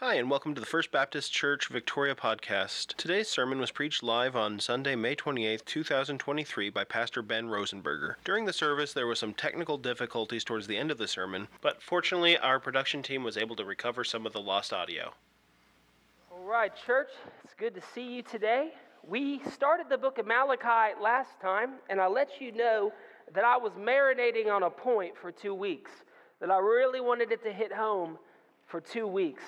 Hi, and welcome to the First Baptist Church Victoria podcast. Today's sermon was preached live on Sunday, May 28, 2023, by Pastor Ben Rosenberger. During the service, there were some technical difficulties towards the end of the sermon, but fortunately, our production team was able to recover some of the lost audio. All right, church, it's good to see you today. We started the book of Malachi last time, and I let you know that I was marinating on a point for two weeks, that I really wanted it to hit home for two weeks.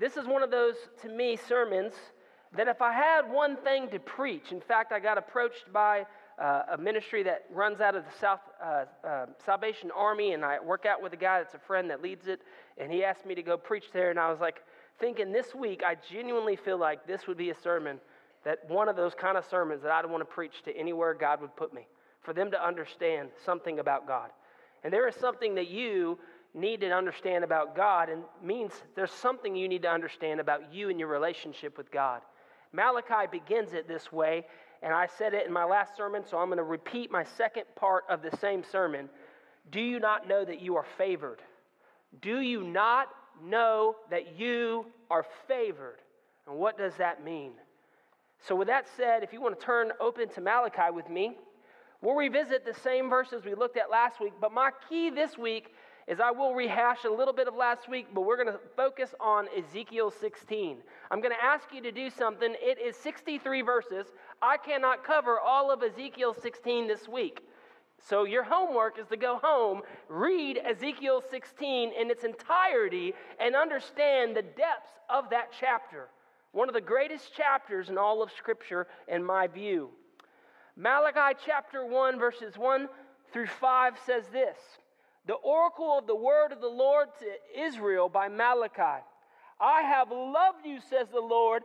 This is one of those, to me, sermons that if I had one thing to preach, in fact, I got approached by uh, a ministry that runs out of the South uh, uh, Salvation Army, and I work out with a guy that's a friend that leads it, and he asked me to go preach there, and I was like, thinking this week, I genuinely feel like this would be a sermon that one of those kind of sermons that I'd want to preach to anywhere God would put me, for them to understand something about God. And there is something that you need to understand about God, and means there's something you need to understand about you and your relationship with God. Malachi begins it this way, and I said it in my last sermon, so I'm going to repeat my second part of the same sermon. Do you not know that you are favored? Do you not know that you are favored? And what does that mean? So, with that said, if you want to turn open to Malachi with me, we'll revisit the same verses we looked at last week. But my key this week is I will rehash a little bit of last week, but we're going to focus on Ezekiel 16. I'm going to ask you to do something. It is 63 verses. I cannot cover all of Ezekiel 16 this week. So, your homework is to go home, read Ezekiel 16 in its entirety, and understand the depths of that chapter. One of the greatest chapters in all of Scripture, in my view. Malachi chapter 1, verses 1 through 5 says this The oracle of the word of the Lord to Israel by Malachi. I have loved you, says the Lord.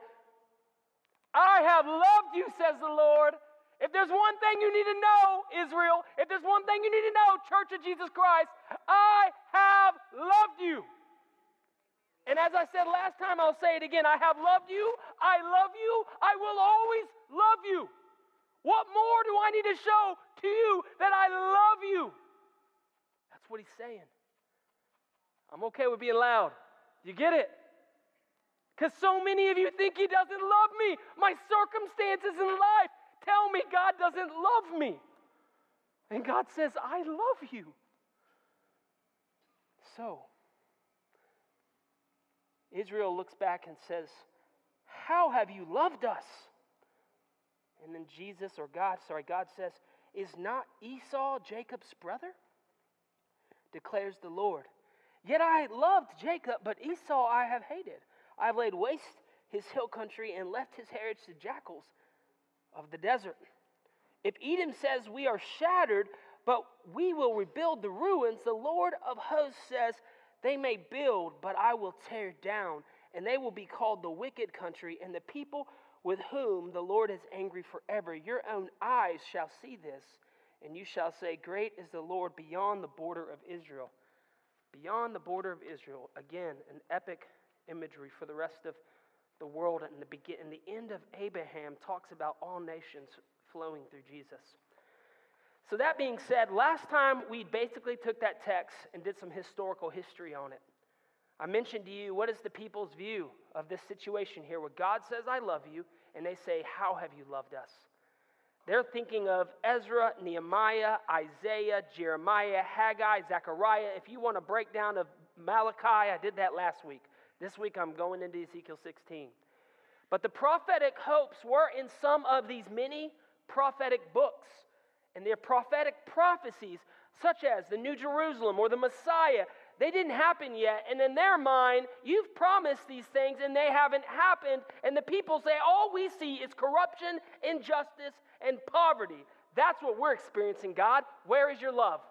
I have loved you, says the Lord. If there's one thing you need to know, Israel, if there's one thing you need to know, Church of Jesus Christ, I have loved you. And as I said last time, I'll say it again I have loved you, I love you, I will always love you. What more do I need to show to you that I love you? That's what he's saying. I'm okay with being loud. You get it? Because so many of you think he doesn't love me. My circumstances in life tell me God doesn't love me. And God says, I love you. So, Israel looks back and says, How have you loved us? And then Jesus, or God, sorry, God says, Is not Esau Jacob's brother? Declares the Lord. Yet I loved Jacob, but Esau I have hated. I have laid waste his hill country and left his heritage to jackals of the desert. If Edom says, We are shattered, but we will rebuild the ruins, the Lord of hosts says, They may build, but I will tear down, and they will be called the wicked country, and the people with whom the Lord is angry forever. Your own eyes shall see this, and you shall say, Great is the Lord beyond the border of Israel. Beyond the border of Israel, again, an epic imagery for the rest of the world. And the, begin, and the end of Abraham talks about all nations flowing through Jesus. So, that being said, last time we basically took that text and did some historical history on it. I mentioned to you what is the people's view of this situation here where God says, I love you, and they say, How have you loved us? They're thinking of Ezra, Nehemiah, Isaiah, Jeremiah, Haggai, Zechariah. If you want a breakdown of Malachi, I did that last week. This week I'm going into Ezekiel 16. But the prophetic hopes were in some of these many prophetic books and their prophetic prophecies, such as the New Jerusalem or the Messiah. They didn't happen yet. And in their mind, you've promised these things and they haven't happened. And the people say, all we see is corruption, injustice, and poverty. That's what we're experiencing, God. Where is your love?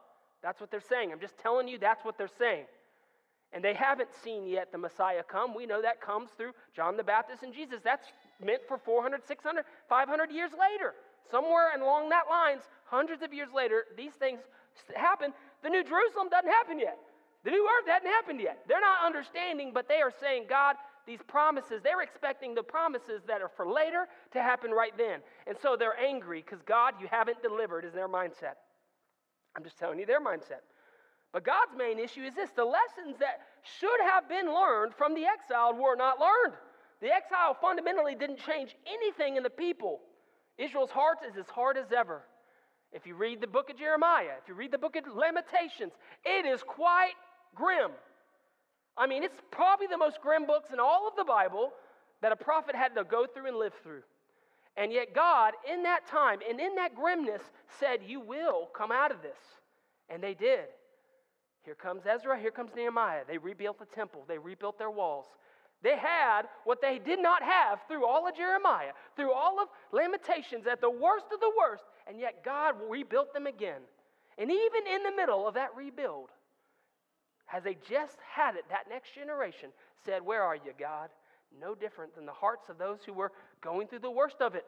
That's what they're saying. I'm just telling you, that's what they're saying. And they haven't seen yet the Messiah come. We know that comes through John the Baptist and Jesus. That's meant for 400, 600, 500 years later. Somewhere and along that lines, hundreds of years later, these things happen. The New Jerusalem doesn't happen yet. The new earth hadn't happened yet. They're not understanding, but they are saying, God, these promises, they're expecting the promises that are for later to happen right then. And so they're angry because God, you haven't delivered, is their mindset. I'm just telling you their mindset. But God's main issue is this the lessons that should have been learned from the exiled were not learned. The exile fundamentally didn't change anything in the people. Israel's heart is as hard as ever. If you read the book of Jeremiah, if you read the book of Lamentations, it is quite grim. I mean, it's probably the most grim books in all of the Bible that a prophet had to go through and live through. And yet, God, in that time and in that grimness, said, You will come out of this. And they did. Here comes Ezra, here comes Nehemiah. They rebuilt the temple, they rebuilt their walls. They had what they did not have through all of Jeremiah, through all of Lamentations, at the worst of the worst, and yet God rebuilt them again. And even in the middle of that rebuild, as they just had it, that next generation said, Where are you, God? No different than the hearts of those who were going through the worst of it.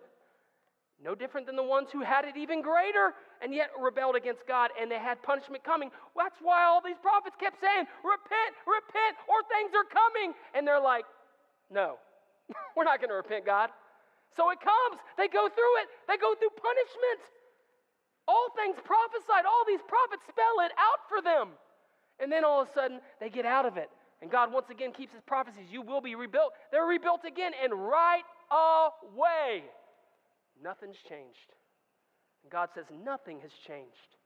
No different than the ones who had it even greater and yet rebelled against God and they had punishment coming. That's why all these prophets kept saying, Repent, repent, or things are coming. And they're like, No, we're not going to repent, God. So it comes. They go through it, they go through punishment. All things prophesied, all these prophets spell it out for them. And then all of a sudden, they get out of it. And God once again keeps his prophecies. You will be rebuilt. They're rebuilt again, and right away, nothing's changed. And God says, Nothing has changed.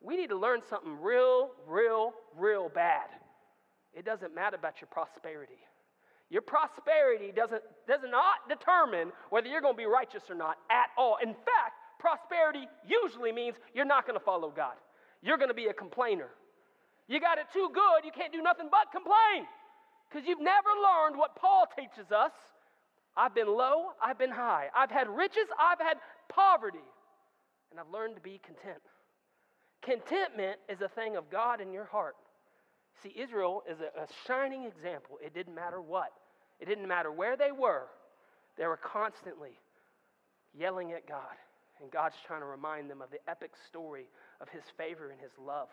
We need to learn something real, real, real bad. It doesn't matter about your prosperity. Your prosperity doesn't, does not determine whether you're going to be righteous or not at all. In fact, prosperity usually means you're not going to follow God. You're going to be a complainer. You got it too good, you can't do nothing but complain because you've never learned what Paul teaches us. I've been low, I've been high. I've had riches, I've had poverty, and I've learned to be content. Contentment is a thing of God in your heart. See, Israel is a, a shining example. It didn't matter what, it didn't matter where they were, they were constantly yelling at God. And God's trying to remind them of the epic story of his favor and his love.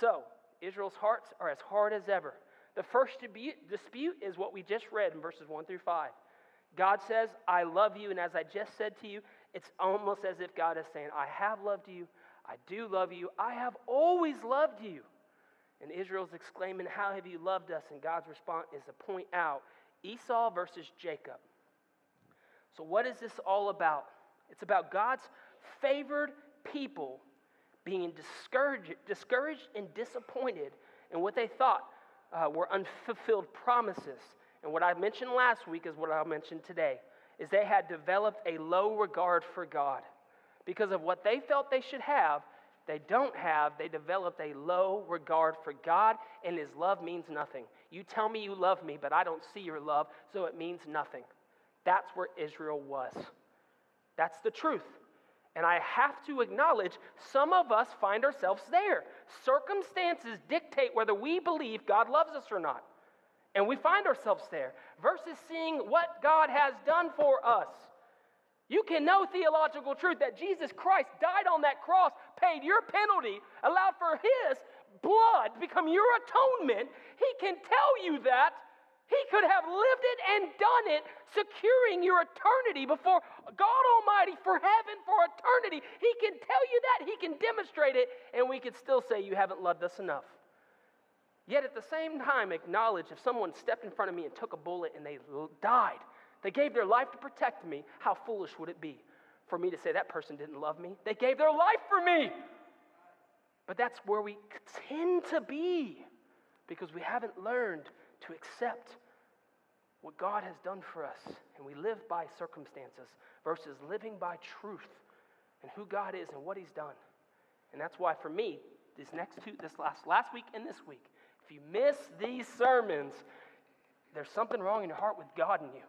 So, Israel's hearts are as hard as ever. The first dispute is what we just read in verses 1 through 5. God says, I love you, and as I just said to you, it's almost as if God is saying, I have loved you, I do love you, I have always loved you. And Israel's exclaiming, How have you loved us? And God's response is to point out Esau versus Jacob. So, what is this all about? It's about God's favored people being discouraged, discouraged and disappointed in what they thought uh, were unfulfilled promises. And what I mentioned last week is what I'll mention today is they had developed a low regard for God. Because of what they felt they should have, they don't have, they developed a low regard for God, and His love means nothing. You tell me you love me, but I don't see your love, so it means nothing. That's where Israel was. That's the truth. And I have to acknowledge some of us find ourselves there. Circumstances dictate whether we believe God loves us or not. And we find ourselves there versus seeing what God has done for us. You can know theological truth that Jesus Christ died on that cross, paid your penalty, allowed for his blood to become your atonement. He can tell you that he could have lived it and done it, securing your eternity before God Almighty for heaven, for eternity. He can tell you that, He can demonstrate it, and we could still say, You haven't loved us enough. Yet at the same time, acknowledge if someone stepped in front of me and took a bullet and they died, they gave their life to protect me, how foolish would it be for me to say that person didn't love me? They gave their life for me. But that's where we tend to be because we haven't learned to accept what God has done for us, and we live by circumstances versus living by truth and who God is and what He's done. And that's why, for me, these next two, this last last week and this week, if you miss these sermons, there's something wrong in your heart with God in you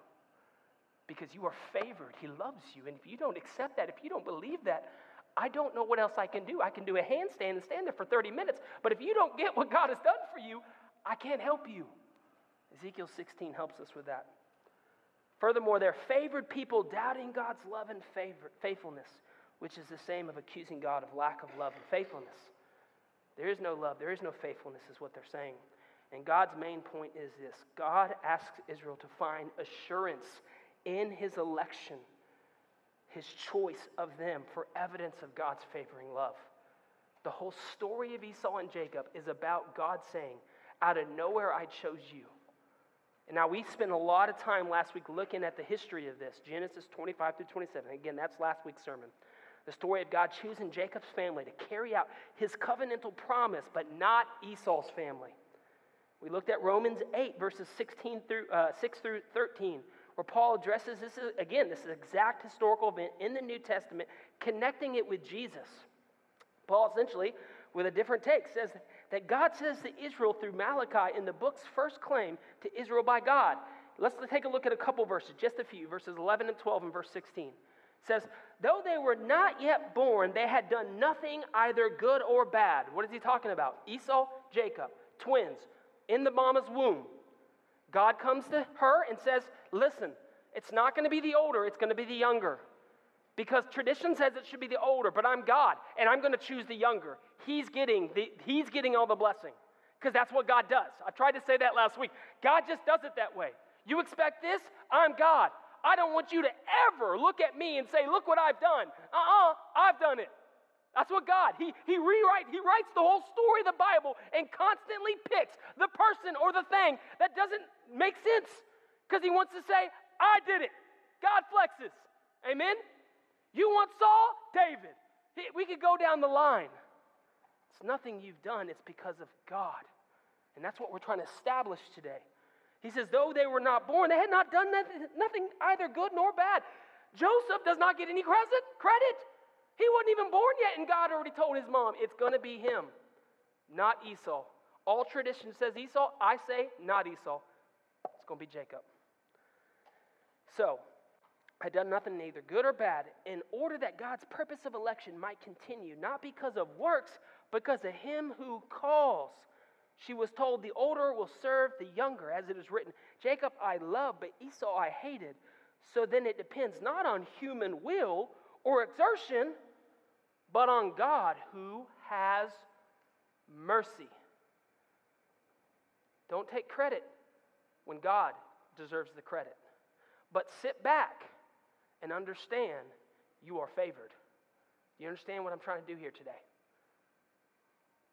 because you are favored. He loves you. And if you don't accept that, if you don't believe that, I don't know what else I can do. I can do a handstand and stand there for 30 minutes. But if you don't get what God has done for you, I can't help you. Ezekiel 16 helps us with that. Furthermore, they're favored people doubting God's love and favor, faithfulness, which is the same of accusing God of lack of love and faithfulness. There is no love, there is no faithfulness, is what they're saying. And God's main point is this God asks Israel to find assurance in his election, his choice of them for evidence of God's favoring love. The whole story of Esau and Jacob is about God saying, Out of nowhere, I chose you. And now we spent a lot of time last week looking at the history of this Genesis 25 through 27. Again, that's last week's sermon. The story of God choosing Jacob's family to carry out his covenantal promise, but not Esau's family. We looked at Romans 8, verses 16 through, uh, 6 through 13, where Paul addresses this, again, this exact historical event in the New Testament, connecting it with Jesus. Paul essentially, with a different take, says that God says to Israel through Malachi in the book's first claim to Israel by God. Let's take a look at a couple verses, just a few, verses 11 and 12 and verse 16. It says, Though they were not yet born, they had done nothing either good or bad. What is he talking about? Esau, Jacob, twins, in the mama's womb. God comes to her and says, Listen, it's not going to be the older, it's going to be the younger. Because tradition says it should be the older, but I'm God, and I'm going to choose the younger. He's getting, the, he's getting all the blessing, because that's what God does. I tried to say that last week. God just does it that way. You expect this? I'm God. I don't want you to ever look at me and say, Look what I've done. Uh uh-uh, uh, i have done it. That's what God, he, he rewrites, he writes the whole story of the Bible and constantly picks the person or the thing that doesn't make sense because he wants to say, I did it. God flexes. Amen? You want Saul? David. We could go down the line. It's nothing you've done, it's because of God. And that's what we're trying to establish today. He says, though they were not born, they had not done nothing, either good nor bad. Joseph does not get any credit. credit. He wasn't even born yet, and God already told his mom, it's going to be him, not Esau. All tradition says Esau. I say, not Esau. It's going to be Jacob. So, I done nothing neither good or bad in order that God's purpose of election might continue, not because of works, but because of him who calls. She was told, The older will serve the younger, as it is written, Jacob I love, but Esau I hated. So then it depends not on human will or exertion, but on God who has mercy. Don't take credit when God deserves the credit, but sit back and understand you are favored. Do you understand what I'm trying to do here today?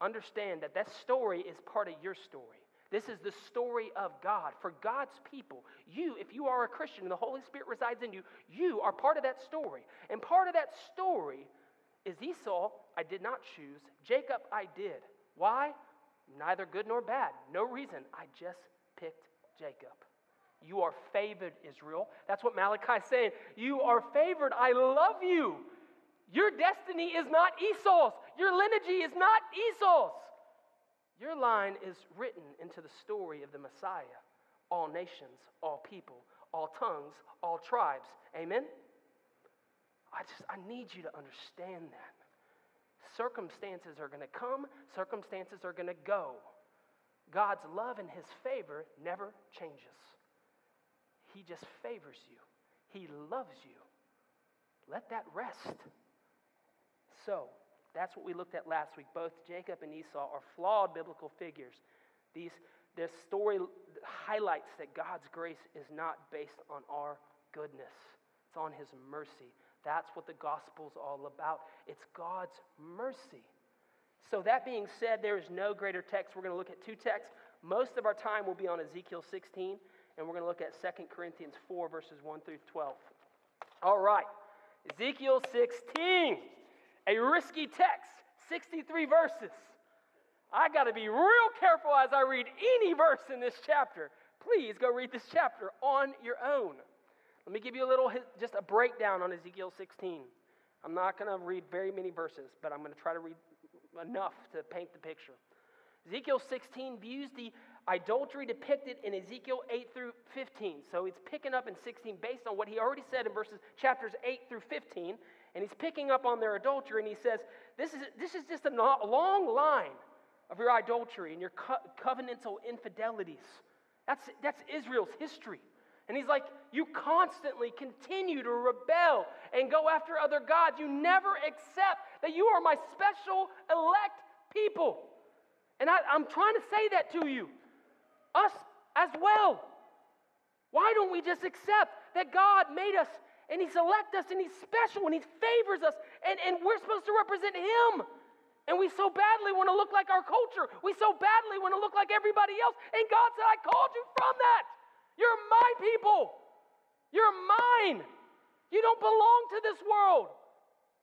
Understand that that story is part of your story. This is the story of God for God's people. You, if you are a Christian and the Holy Spirit resides in you, you are part of that story. And part of that story is Esau, I did not choose. Jacob, I did. Why? Neither good nor bad. No reason. I just picked Jacob. You are favored, Israel. That's what Malachi is saying. You are favored. I love you. Your destiny is not Esau's. Your lineage is not Esau's. Your line is written into the story of the Messiah. All nations, all people, all tongues, all tribes. Amen? I just, I need you to understand that. Circumstances are going to come, circumstances are going to go. God's love and his favor never changes. He just favors you, he loves you. Let that rest. So, that's what we looked at last week. Both Jacob and Esau are flawed biblical figures. These, this story highlights that God's grace is not based on our goodness, it's on his mercy. That's what the gospel's all about. It's God's mercy. So, that being said, there is no greater text. We're going to look at two texts. Most of our time will be on Ezekiel 16, and we're going to look at 2 Corinthians 4, verses 1 through 12. All right, Ezekiel 16, a risky text, 63 verses. I got to be real careful as I read any verse in this chapter. Please go read this chapter on your own. Let me give you a little, just a breakdown on Ezekiel 16. I'm not going to read very many verses, but I'm going to try to read enough to paint the picture. Ezekiel 16 views the idolatry depicted in Ezekiel 8 through 15. So it's picking up in 16 based on what he already said in verses chapters 8 through 15, and he's picking up on their adultery, and he says, This is, this is just a long line of your idolatry and your co- covenantal infidelities. That's, that's Israel's history. And he's like, You constantly continue to rebel and go after other gods. You never accept that you are my special elect people. And I, I, am trying to say that to you, us as well. Why don't we just accept that God made us and He's elect us and He's special and He favors us and, and we're supposed to represent Him? And we so badly want to look like our culture. We so badly want to look like everybody else. And God said, I called you from that. You're my people. You're mine. You don't belong to this world.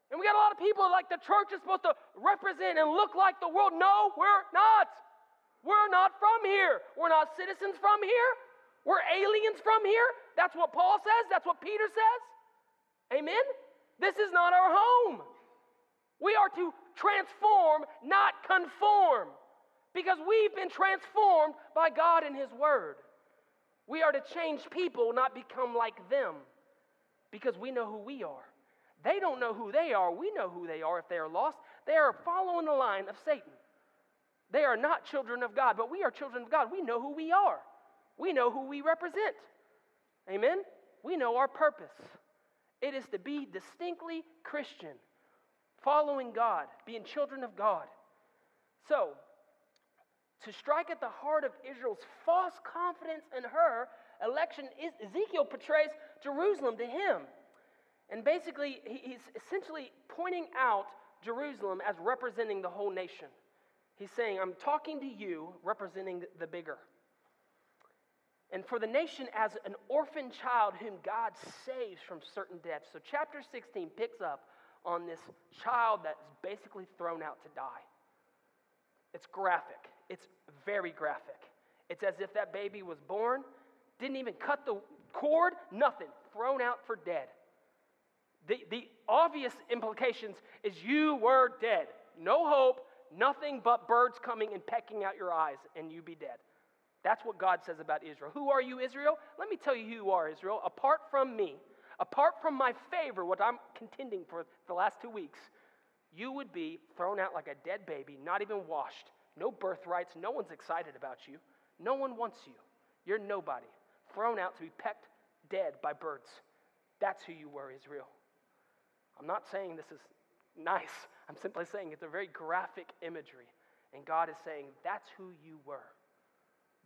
And we got a lot of people like the church is supposed to represent and look like the world. No, we're not. We're not from here. We're not citizens from here. We're aliens from here. That's what Paul says. That's what Peter says. Amen? This is not our home. We are to transform, not conform, because we've been transformed by God and His Word. We are to change people, not become like them, because we know who we are. They don't know who they are. We know who they are if they are lost. They are following the line of Satan. They are not children of God, but we are children of God. We know who we are, we know who we represent. Amen? We know our purpose. It is to be distinctly Christian following God, being children of God. So, to strike at the heart of Israel's false confidence in her election, Ezekiel portrays Jerusalem to him. And basically, he's essentially pointing out Jerusalem as representing the whole nation. He's saying, I'm talking to you representing the bigger. And for the nation as an orphan child whom God saves from certain death. So, chapter 16 picks up on this child that's basically thrown out to die. It's graphic, it's very graphic. It's as if that baby was born, didn't even cut the cord, nothing, thrown out for dead. The, the obvious implications is you were dead. No hope, nothing but birds coming and pecking out your eyes, and you be dead. That's what God says about Israel. Who are you, Israel? Let me tell you who you are, Israel. Apart from me, apart from my favor, what I'm contending for the last two weeks, you would be thrown out like a dead baby, not even washed, no birthrights, no one's excited about you, no one wants you. You're nobody, thrown out to be pecked dead by birds. That's who you were, Israel. I'm not saying this is nice, I'm simply saying it's a very graphic imagery. And God is saying, that's who you were.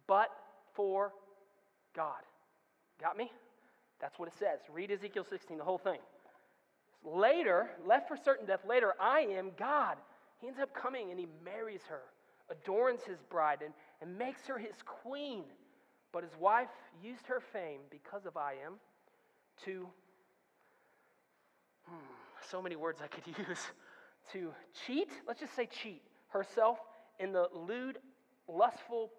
But for God. Got me? That's what it says. Read Ezekiel 16, the whole thing. Later, left for certain death, later, I am God. He ends up coming and he marries her, adorns his bride, and, and makes her his queen. But his wife used her fame because of I am to, hmm, so many words I could use, to cheat, let's just say cheat, herself in the lewd, lustful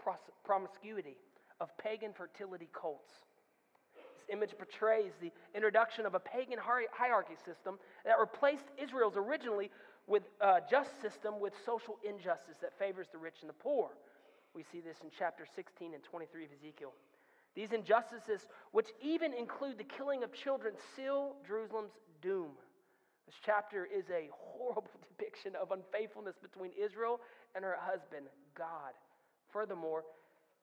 promiscuity of pagan fertility cults This image portrays the introduction of a pagan hierarchy system that replaced Israel's originally with a just system with social injustice that favors the rich and the poor. We see this in chapter 16 and 23 of Ezekiel. These injustices, which even include the killing of children, seal Jerusalem's doom. This chapter is a horrible depiction of unfaithfulness between Israel and her husband, God. Furthermore,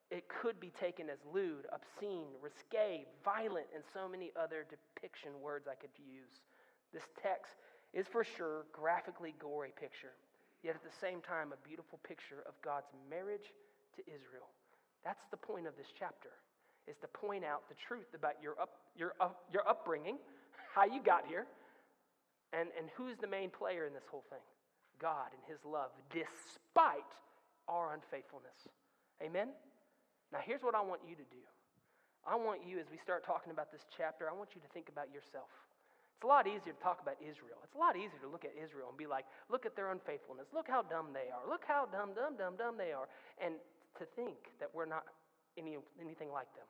it could be taken as lewd, obscene, risque, violent, and so many other depiction words I could use. This text is for sure graphically gory picture, yet at the same time a beautiful picture of God's marriage to Israel. That's the point of this chapter, is to point out the truth about your, up, your, up, your upbringing, how you got here, and, and who's the main player in this whole thing? God and his love, despite our unfaithfulness. Amen? Now, here's what I want you to do. I want you, as we start talking about this chapter, I want you to think about yourself. It's a lot easier to talk about Israel. It's a lot easier to look at Israel and be like, look at their unfaithfulness. Look how dumb they are. Look how dumb, dumb, dumb, dumb they are. And to think that we're not any, anything like them.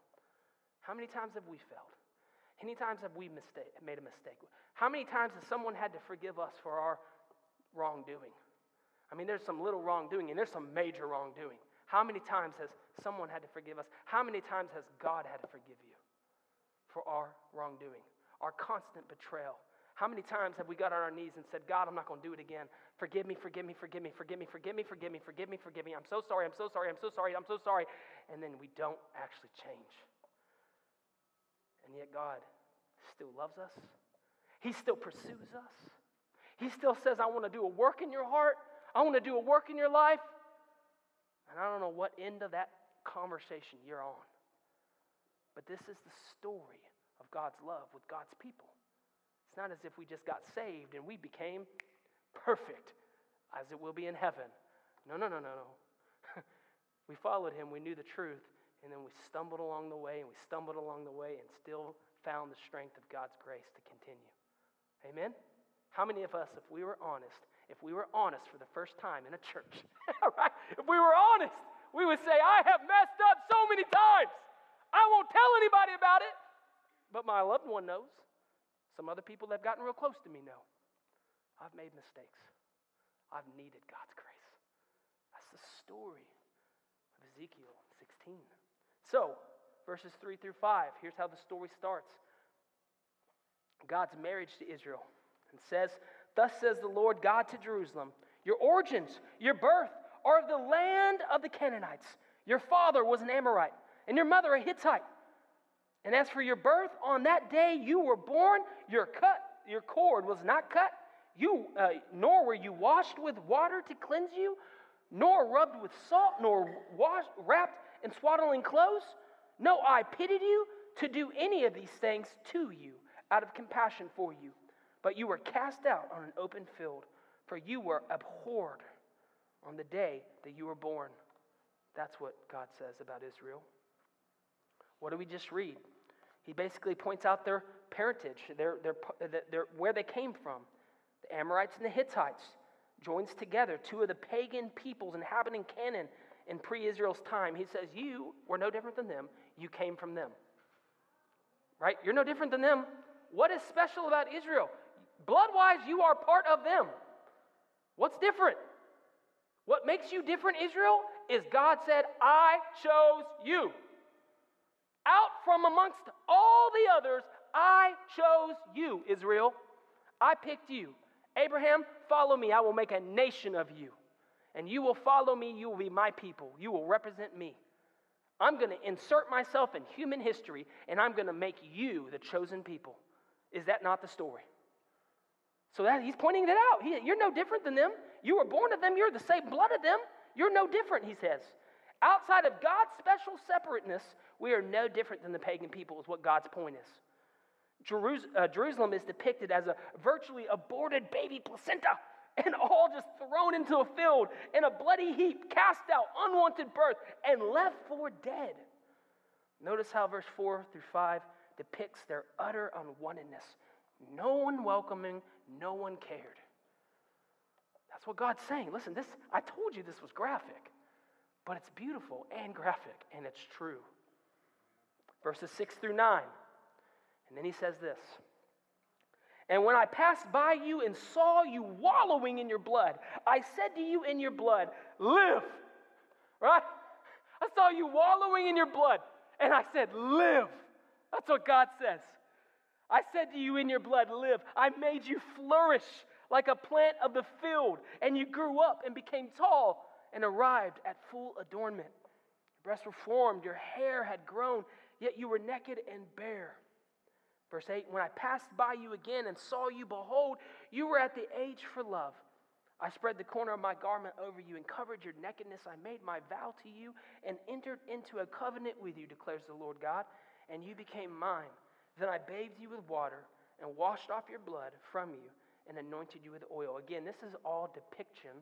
How many times have we failed? How many times have we mistake, made a mistake? How many times has someone had to forgive us for our wrongdoing? I mean, there's some little wrongdoing and there's some major wrongdoing. How many times has someone had to forgive us? How many times has God had to forgive you for our wrongdoing, our constant betrayal? How many times have we got on our knees and said, God, I'm not going to do it again. Forgive me, forgive me, forgive me, forgive me, forgive me, forgive me, forgive me, forgive me. I'm so sorry, I'm so sorry, I'm so sorry, I'm so sorry. And then we don't actually change. And yet God still loves us. He still pursues us. He still says, I want to do a work in your heart. I want to do a work in your life. And I don't know what end of that conversation you're on. But this is the story of God's love with God's people. It's not as if we just got saved and we became perfect. as it will be in heaven. No, no, no, no, no. we followed him, we knew the truth, and then we stumbled along the way, and we stumbled along the way, and still found the strength of God's grace to continue. Amen? How many of us, if we were honest, if we were honest for the first time in a church, right? If we were honest, we would say, I have messed up so many times. I won't tell anybody about it, but my loved one knows. Some other people that have gotten real close to me know. I've made mistakes. I've needed God's grace. That's the story of Ezekiel 16. So, verses 3 through 5, here's how the story starts God's marriage to Israel and says, Thus says the Lord God to Jerusalem, Your origins, your birth are of the land of the Canaanites. Your father was an Amorite, and your mother a Hittite. And as for your birth, on that day you were born, your cut, your cord was not cut, you, uh, nor were you washed with water to cleanse you, nor rubbed with salt, nor washed, wrapped in swaddling clothes. No, I pitied you to do any of these things to you out of compassion for you. But you were cast out on an open field, for you were abhorred on the day that you were born. That's what God says about Israel. What do we just read? He basically points out their parentage, their, their, their, where they came from. The Amorites and the Hittites joins together, two of the pagan peoples inhabiting Canaan in pre-Israel's time. He says, you were no different than them. You came from them. Right? You're no different than them. What is special about Israel? Blood-wise, you are part of them. What's different? What makes you different, Israel, is God said, I chose you. Out from amongst all the others, I chose you, Israel. I picked you. Abraham, follow me. I will make a nation of you. And you will follow me. You will be my people. You will represent me. I'm going to insert myself in human history and I'm going to make you the chosen people. Is that not the story? So that he's pointing that out. He, you're no different than them. You were born of them. You're the same blood of them. You're no different, he says. Outside of God's special separateness, we are no different than the pagan people, is what God's point is. Uh, Jerusalem is depicted as a virtually aborted baby placenta and all just thrown into a field in a bloody heap, cast out, unwanted birth, and left for dead. Notice how verse 4 through 5 depicts their utter unwantedness. No one welcoming, no one cared. That's what God's saying. Listen, this I told you this was graphic, but it's beautiful and graphic, and it's true. Verses 6 through 9. And then he says this And when I passed by you and saw you wallowing in your blood, I said to you in your blood, Live. Right? I saw you wallowing in your blood, and I said, Live. That's what God says. I said to you in your blood, Live. I made you flourish like a plant of the field, and you grew up and became tall and arrived at full adornment. Your breasts were formed, your hair had grown, yet you were naked and bare. Verse 8 When I passed by you again and saw you, behold, you were at the age for love. I spread the corner of my garment over you and covered your nakedness. I made my vow to you and entered into a covenant with you, declares the Lord God, and you became mine. Then I bathed you with water and washed off your blood from you and anointed you with oil. Again, this is all depiction,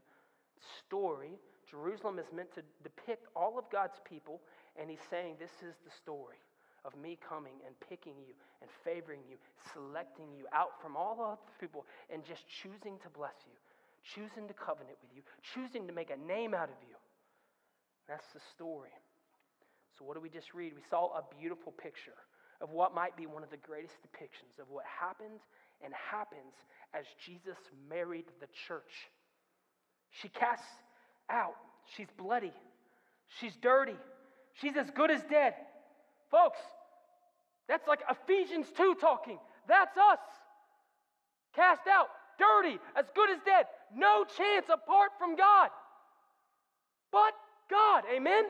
story. Jerusalem is meant to depict all of God's people, and he's saying, This is the story of me coming and picking you and favoring you, selecting you out from all other people, and just choosing to bless you, choosing to covenant with you, choosing to make a name out of you. That's the story. So, what did we just read? We saw a beautiful picture of what might be one of the greatest depictions of what happened and happens as Jesus married the church. She casts out. She's bloody. She's dirty. She's as good as dead. Folks, that's like Ephesians 2 talking. That's us. Cast out, dirty, as good as dead. No chance apart from God. But God, amen?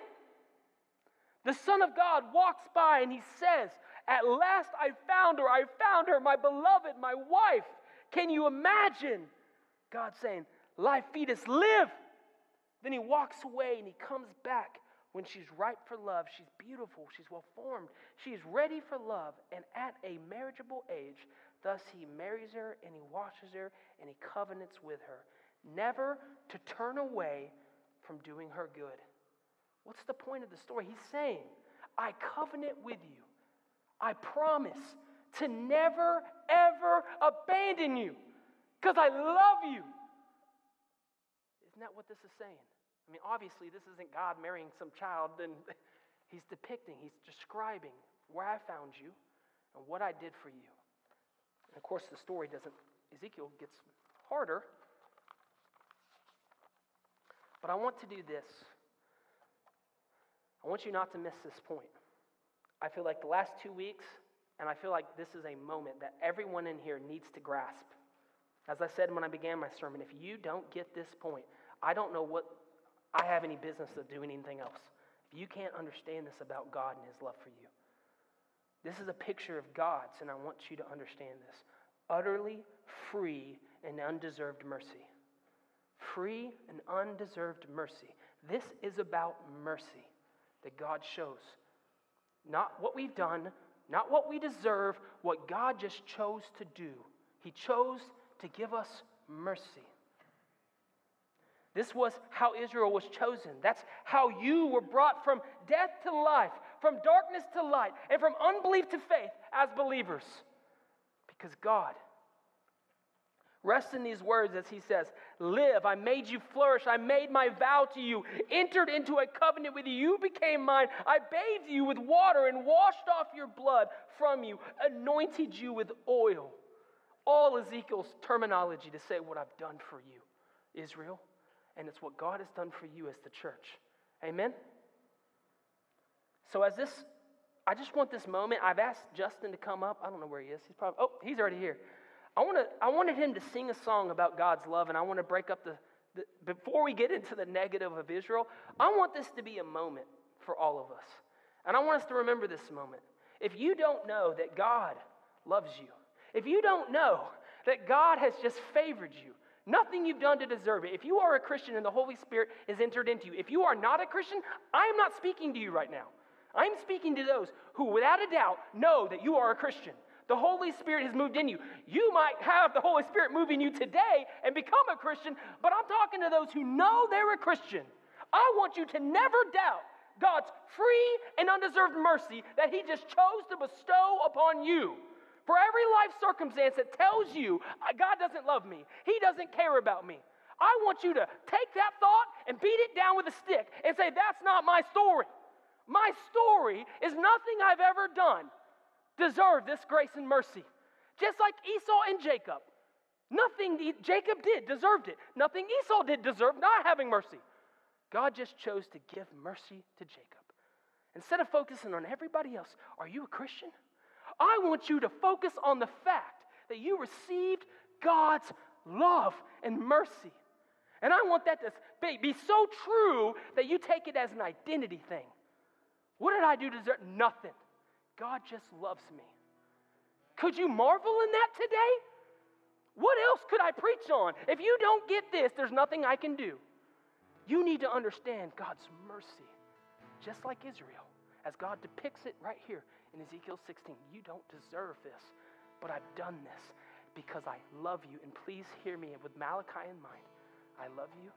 The Son of God walks by and he says, At last I found her, I found her, my beloved, my wife. Can you imagine God saying, Life fetus, live? Then he walks away and he comes back when she's ripe for love. She's beautiful, she's well formed, she's ready for love, and at a marriageable age, thus he marries her and he washes her and he covenants with her. never to turn away from doing her good. What's the point of the story? He's saying, I covenant with you. I promise to never, ever abandon you because I love you. Isn't that what this is saying? I mean, obviously, this isn't God marrying some child, and he's depicting, he's describing where I found you and what I did for you. And of course, the story doesn't, Ezekiel gets harder. But I want to do this. I want you not to miss this point. I feel like the last two weeks, and I feel like this is a moment that everyone in here needs to grasp. As I said when I began my sermon, if you don't get this point, I don't know what I have any business of doing anything else. If you can't understand this about God and His love for you, this is a picture of God's, and I want you to understand this utterly free and undeserved mercy. Free and undeserved mercy. This is about mercy that God shows. Not what we've done, not what we deserve, what God just chose to do. He chose to give us mercy. This was how Israel was chosen. That's how you were brought from death to life, from darkness to light, and from unbelief to faith as believers. Because God Rest in these words as he says, Live, I made you flourish, I made my vow to you, entered into a covenant with you, you became mine, I bathed you with water and washed off your blood from you, anointed you with oil. All Ezekiel's terminology to say what I've done for you, Israel, and it's what God has done for you as the church. Amen? So, as this, I just want this moment. I've asked Justin to come up. I don't know where he is. He's probably, oh, he's already here. I, wanna, I wanted him to sing a song about God's love, and I want to break up the, the, before we get into the negative of Israel, I want this to be a moment for all of us. And I want us to remember this moment. If you don't know that God loves you, if you don't know that God has just favored you, nothing you've done to deserve it, if you are a Christian and the Holy Spirit is entered into you, if you are not a Christian, I am not speaking to you right now. I'm speaking to those who, without a doubt, know that you are a Christian. The Holy Spirit has moved in you. You might have the Holy Spirit moving you today and become a Christian, but I'm talking to those who know they're a Christian. I want you to never doubt God's free and undeserved mercy that He just chose to bestow upon you. For every life circumstance that tells you uh, God doesn't love me, He doesn't care about me, I want you to take that thought and beat it down with a stick and say, That's not my story. My story is nothing I've ever done deserve this grace and mercy. Just like Esau and Jacob. Nothing Jacob did deserved it. Nothing Esau did deserve not having mercy. God just chose to give mercy to Jacob. Instead of focusing on everybody else, are you a Christian? I want you to focus on the fact that you received God's love and mercy. And I want that to be so true that you take it as an identity thing. What did I do to deserve? Nothing. God just loves me. Could you marvel in that today? What else could I preach on? If you don't get this, there's nothing I can do. You need to understand God's mercy, just like Israel, as God depicts it right here in Ezekiel 16. You don't deserve this, but I've done this because I love you. And please hear me with Malachi in mind. I love you.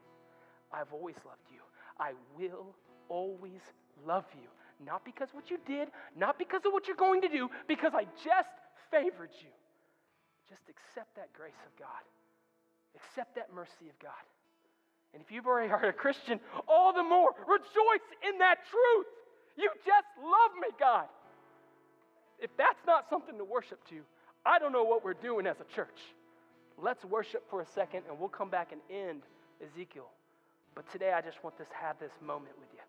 I've always loved you. I will always love you. Not because what you did, not because of what you're going to do, because I just favored you. Just accept that grace of God. Accept that mercy of God. And if you've already are a Christian, all the more rejoice in that truth. You just love me, God. If that's not something to worship to, I don't know what we're doing as a church. Let's worship for a second and we'll come back and end Ezekiel. But today I just want to have this moment with you.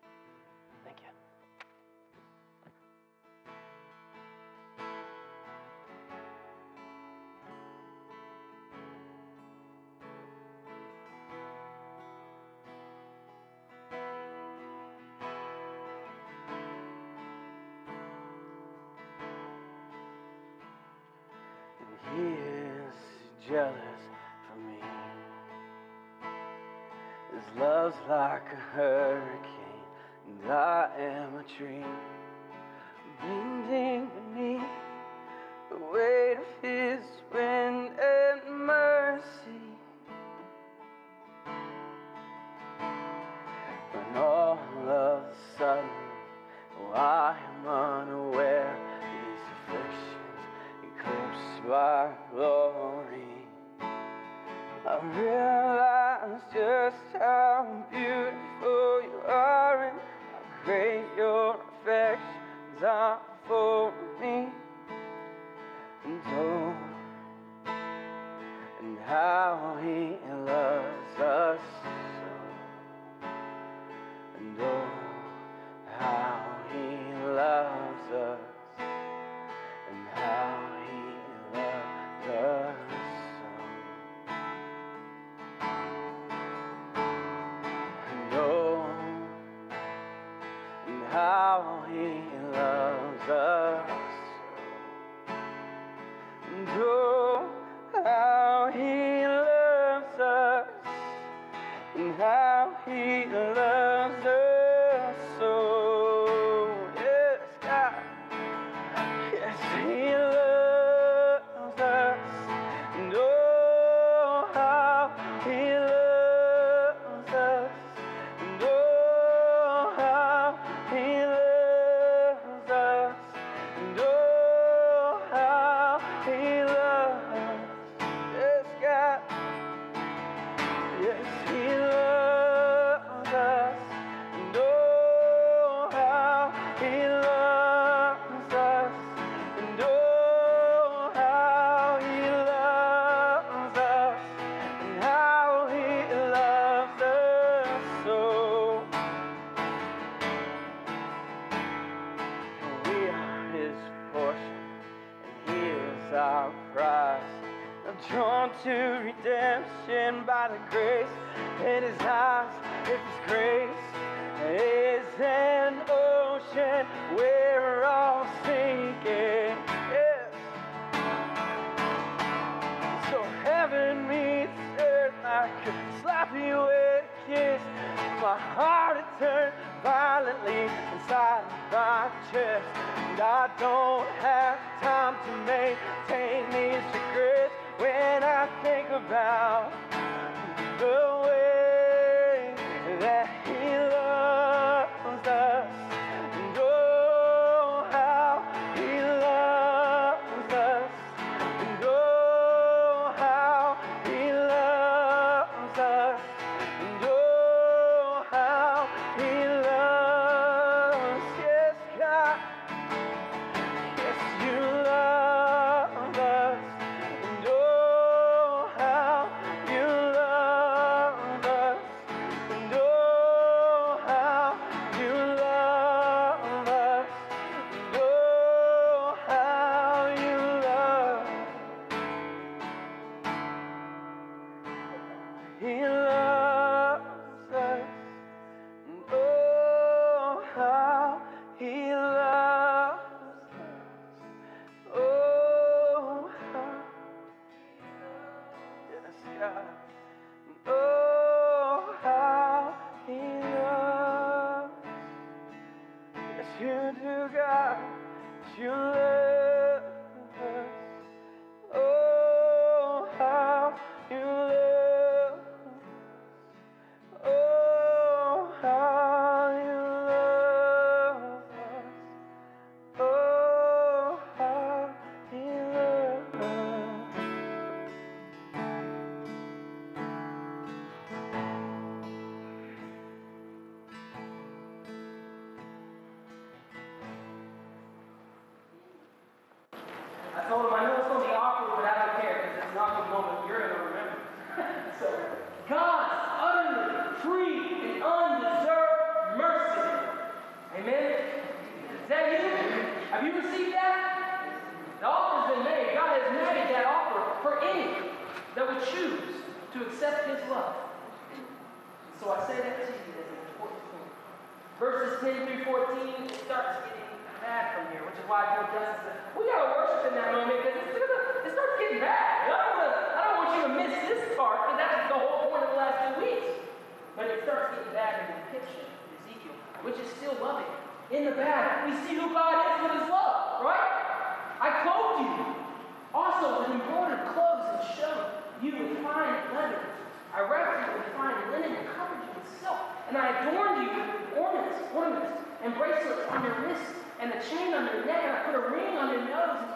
see where kiss. My heart it turned violently inside my chest. And I don't have time to maintain these regrets when I think about the way that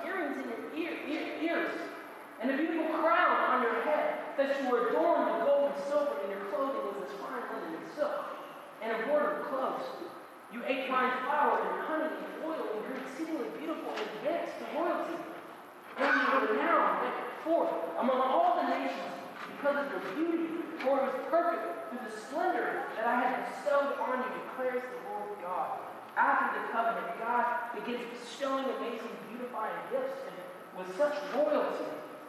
earrings in your ear, ear, ears, and a beautiful crown on your head that you were adorned with gold and silver, and your clothing was as fine linen and silk, and a border of clothes. You ate fine flour and honey and oil, and you're exceedingly beautiful in advance to royalty. And you were now went forth among all the nations because of your beauty, for it was perfect through the splendor that I had bestowed on you, declares the Lord God. After the covenant, God begins bestowing amazing beauty gifts and with such royalty.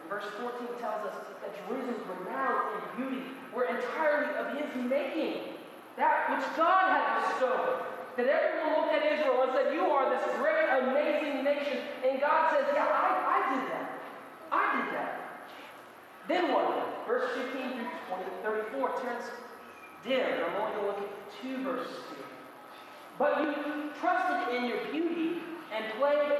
Verse 14 tells us that Jerusalem's renown and beauty were entirely of his making. That which God had bestowed. That everyone looked at Israel and said, You are this great, amazing nation. And God says, Yeah, I, I did that. I did that. Then what? Verse 15 through 20, 34 turns dim. And I'm only going to look at two verses here. But you trusted in your beauty and played,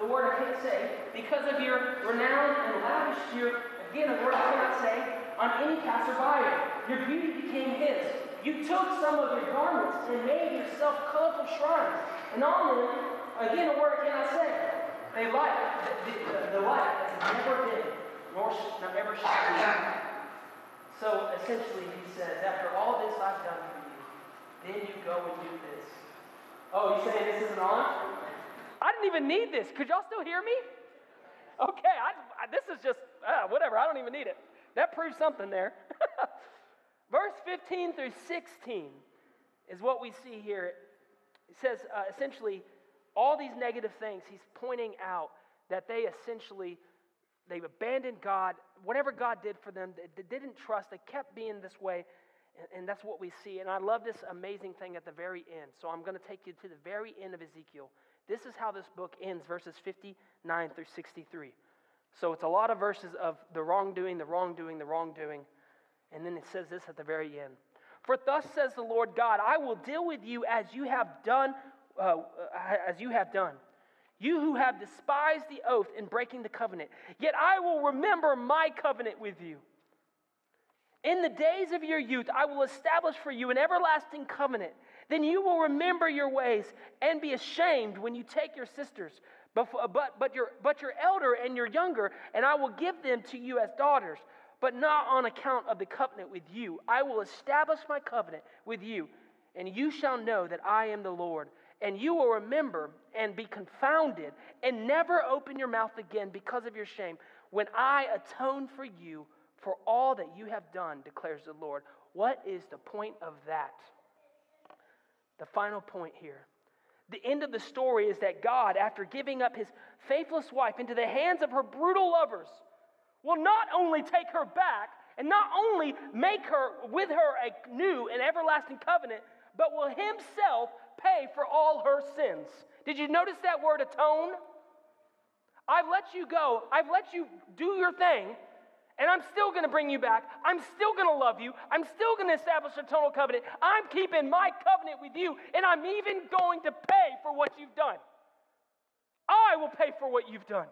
the word I can't say, because of your renown and lavish your, again, a word I cannot say, on any passerby. Your beauty became his. You took some of your garments and made yourself colorful shrines. And on them, again, a word I cannot say. They light, the, the, the light has never been, nor, ever shall be. So essentially, he says, after all this I've done for you, then you go and do this. Oh, you saying this isn't on? I didn't even need this. Could y'all still hear me? Okay, I, I, this is just, uh, whatever, I don't even need it. That proves something there. Verse 15 through 16 is what we see here. It says uh, essentially all these negative things. He's pointing out that they essentially they abandoned God. Whatever God did for them, they, didn't trust. They kept being this way, and that's what we see. And I love this amazing thing at the very end. So I'm going to take you to the very end of Ezekiel. This is how this book ends, verses 59 through 63. So it's a lot of verses of the wrongdoing, the wrongdoing, the wrongdoing. And then it says this at the very end. For thus says the Lord God, I will deal with you as you have done, uh, as you have done. You who have despised the oath in breaking the covenant, yet I will remember my covenant with you. In the days of your youth, I will establish for you an everlasting covenant. Then you will remember your ways and be ashamed when you take your sisters, but, uh, but, but, your, but your elder and your younger, and I will give them to you as daughters but not on account of the covenant with you. I will establish my covenant with you, and you shall know that I am the Lord. And you will remember and be confounded, and never open your mouth again because of your shame, when I atone for you for all that you have done, declares the Lord. What is the point of that? The final point here. The end of the story is that God, after giving up his faithless wife into the hands of her brutal lovers, will not only take her back and not only make her with her a new and everlasting covenant, but will himself pay for all her sins. Did you notice that word atone? I've let you go, I've let you do your thing, and I'm still going to bring you back. I'm still going to love you. I'm still going to establish a total covenant. I'm keeping my covenant with you, and I'm even going to pay for what you've done. I will pay for what you've done.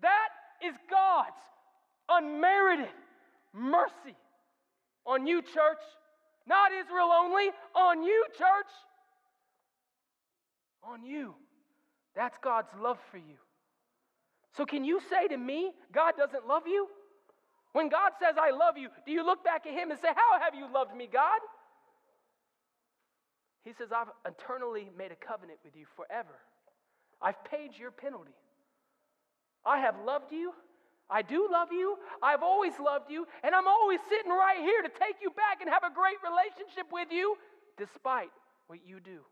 That is God's unmerited mercy on you, church. Not Israel only, on you, church. On you. That's God's love for you. So, can you say to me, God doesn't love you? When God says, I love you, do you look back at Him and say, How have you loved me, God? He says, I've eternally made a covenant with you forever. I've paid your penalty. I have loved you I do love you. I've always loved you. And I'm always sitting right here to take you back and have a great relationship with you, despite what you do,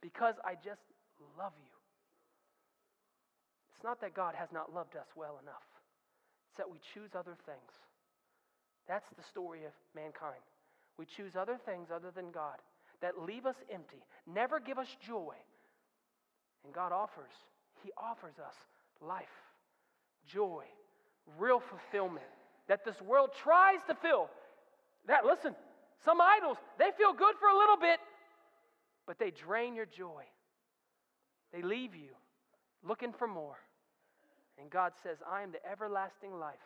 because I just love you. It's not that God has not loved us well enough, it's that we choose other things. That's the story of mankind. We choose other things other than God that leave us empty, never give us joy. And God offers, He offers us life, joy, real fulfillment that this world tries to fill. That, listen, some idols, they feel good for a little bit, but they drain your joy. They leave you looking for more. And God says, I am the everlasting life.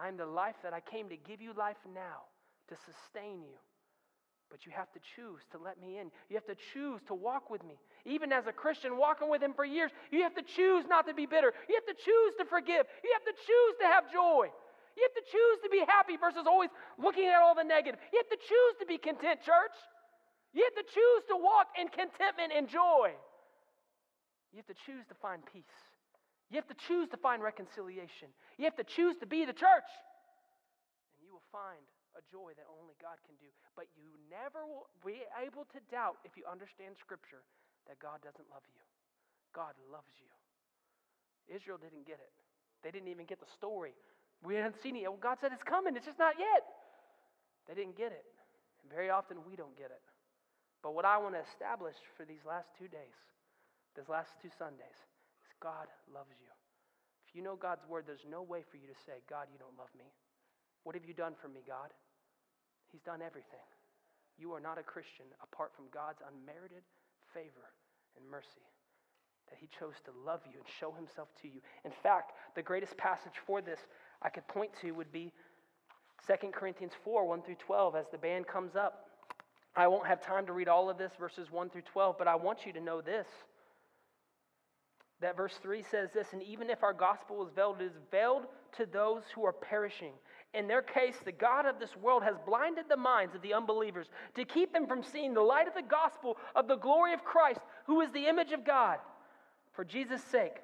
I am the life that I came to give you life now, to sustain you. But you have to choose to let me in. You have to choose to walk with me. Even as a Christian walking with Him for years, you have to choose not to be bitter. You have to choose to forgive. You have to choose to have joy. You have to choose to be happy versus always looking at all the negative. You have to choose to be content, church. You have to choose to walk in contentment and joy. You have to choose to find peace. You have to choose to find reconciliation. You have to choose to be the church. And you will find a joy that only God can do. But you never will be able to doubt, if you understand Scripture, that God doesn't love you. God loves you. Israel didn't get it, they didn't even get the story. We hadn't seen it yet. Well, God said it's coming, it's just not yet. They didn't get it. And very often we don't get it. But what I want to establish for these last two days, these last two Sundays, God loves you. If you know God's word, there's no way for you to say, God, you don't love me. What have you done for me, God? He's done everything. You are not a Christian apart from God's unmerited favor and mercy. That he chose to love you and show himself to you. In fact, the greatest passage for this I could point to would be 2 Corinthians 4 1 through 12 as the band comes up. I won't have time to read all of this, verses 1 through 12, but I want you to know this. That verse 3 says this, and even if our gospel is veiled, it is veiled to those who are perishing. In their case, the God of this world has blinded the minds of the unbelievers to keep them from seeing the light of the gospel of the glory of Christ, who is the image of God. For Jesus' sake,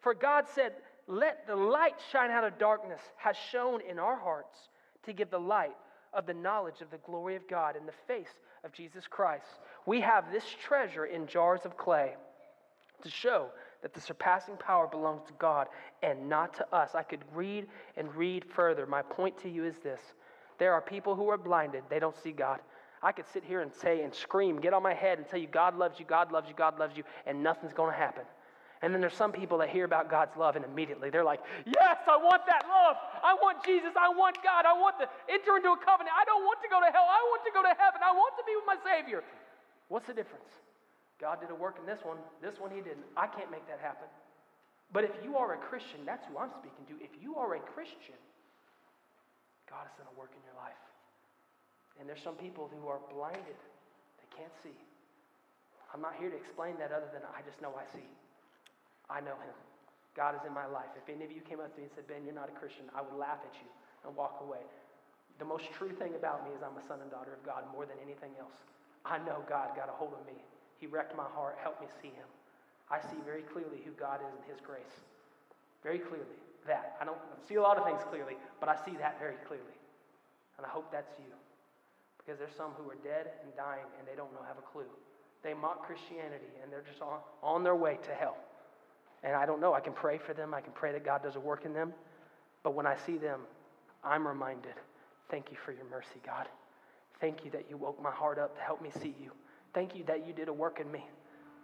for God said, Let the light shine out of darkness, has shone in our hearts to give the light of the knowledge of the glory of God in the face of Jesus Christ. We have this treasure in jars of clay to show that the surpassing power belongs to God and not to us. I could read and read further. My point to you is this there are people who are blinded, they don't see God. I could sit here and say and scream, get on my head and tell you, God loves you, God loves you, God loves you, and nothing's going to happen. And then there's some people that hear about God's love and immediately they're like, Yes, I want that love. I want Jesus. I want God. I want to enter into a covenant. I don't want to go to hell. I want to go to heaven. I want to be with my Savior. What's the difference? God did a work in this one. This one He didn't. I can't make that happen. But if you are a Christian, that's who I'm speaking to. If you are a Christian, God is going to work in your life. And there's some people who are blinded, they can't see. I'm not here to explain that other than I just know I see. I know him. God is in my life. If any of you came up to me and said, Ben, you're not a Christian, I would laugh at you and walk away. The most true thing about me is I'm a son and daughter of God more than anything else. I know God got a hold of me. He wrecked my heart, helped me see him. I see very clearly who God is and his grace. Very clearly. That. I don't see a lot of things clearly, but I see that very clearly. And I hope that's you. Because there's some who are dead and dying and they don't know, have a clue. They mock Christianity and they're just on, on their way to hell. And I don't know, I can pray for them, I can pray that God does a work in them. But when I see them, I'm reminded thank you for your mercy, God. Thank you that you woke my heart up to help me see you. Thank you that you did a work in me.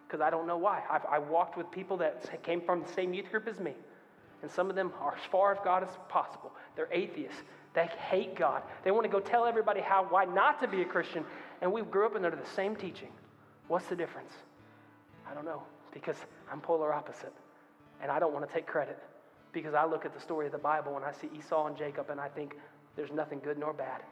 Because I don't know why. I've, I walked with people that came from the same youth group as me. And some of them are as far as God as possible. They're atheists. They hate God. They want to go tell everybody how why not to be a Christian. And we grew up under the same teaching. What's the difference? I don't know. Because I'm polar opposite. And I don't want to take credit because I look at the story of the Bible and I see Esau and Jacob and I think there's nothing good nor bad.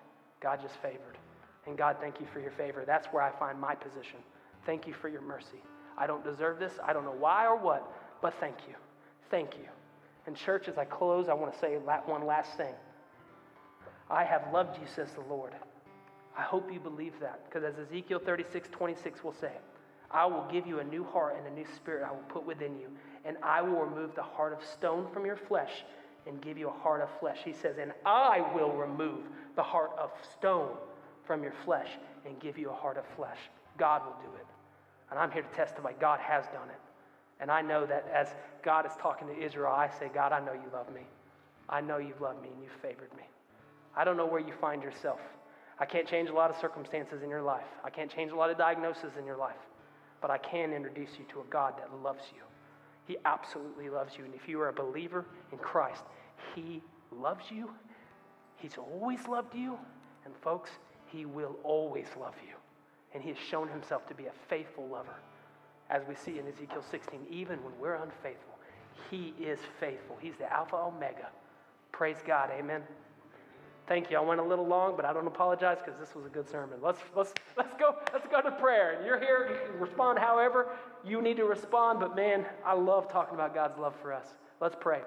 God just favored. And God, thank you for your favor. That's where I find my position. Thank you for your mercy. I don't deserve this. I don't know why or what, but thank you. Thank you. And, church, as I close, I want to say one last thing. I have loved you, says the Lord. I hope you believe that, because as Ezekiel 36, 26 will say, I will give you a new heart and a new spirit I will put within you, and I will remove the heart of stone from your flesh and give you a heart of flesh. He says, and I will remove the heart of stone from your flesh and give you a heart of flesh. God will do it. And I'm here to testify God has done it. And I know that as God is talking to Israel, I say, God, I know you love me. I know you've loved me and you've favored me. I don't know where you find yourself. I can't change a lot of circumstances in your life. I can't change a lot of diagnoses in your life. But I can introduce you to a God that loves you he absolutely loves you. And if you are a believer in Christ, He loves you. He's always loved you. And folks, He will always love you. And He has shown Himself to be a faithful lover. As we see in Ezekiel 16, even when we're unfaithful, He is faithful. He's the Alpha Omega. Praise God. Amen. Thank you. I went a little long, but I don't apologize because this was a good sermon. Let's, let's, let's, go, let's go to prayer. You're here, you can respond however you need to respond, but man, I love talking about God's love for us. Let's pray.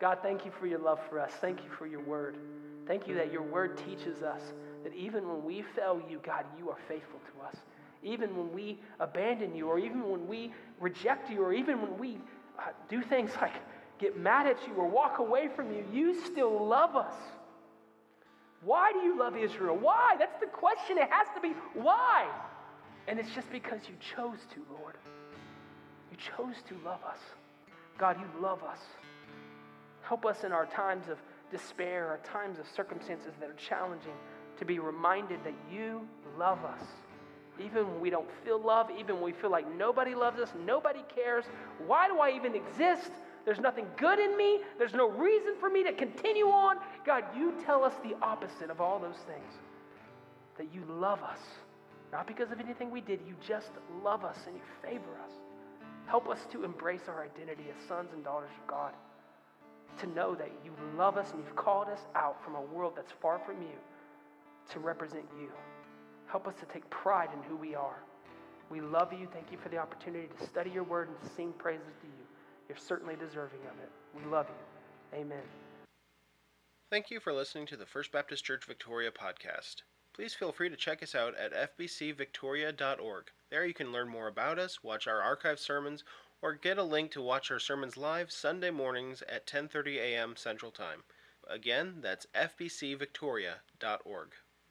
God, thank you for your love for us. Thank you for your word. Thank you that your word teaches us that even when we fail you, God, you are faithful to us. Even when we abandon you, or even when we reject you, or even when we uh, do things like get mad at you or walk away from you, you still love us. Why do you love Israel? Why? That's the question. It has to be why? And it's just because you chose to, Lord. You chose to love us. God, you love us. Help us in our times of despair, our times of circumstances that are challenging, to be reminded that you love us. Even when we don't feel love, even when we feel like nobody loves us, nobody cares. Why do I even exist? There's nothing good in me. There's no reason for me to continue on. God, you tell us the opposite of all those things. That you love us. Not because of anything we did, you just love us and you favor us. Help us to embrace our identity as sons and daughters of God. To know that you love us and you've called us out from a world that's far from you to represent you. Help us to take pride in who we are. We love you. Thank you for the opportunity to study your word and to sing praises to you. You're certainly deserving of it. We love you. Amen. Thank you for listening to the First Baptist Church Victoria podcast. Please feel free to check us out at fbcvictoria.org. There you can learn more about us, watch our archived sermons, or get a link to watch our sermons live Sunday mornings at 10:30 a.m. Central Time. Again, that's fbcvictoria.org.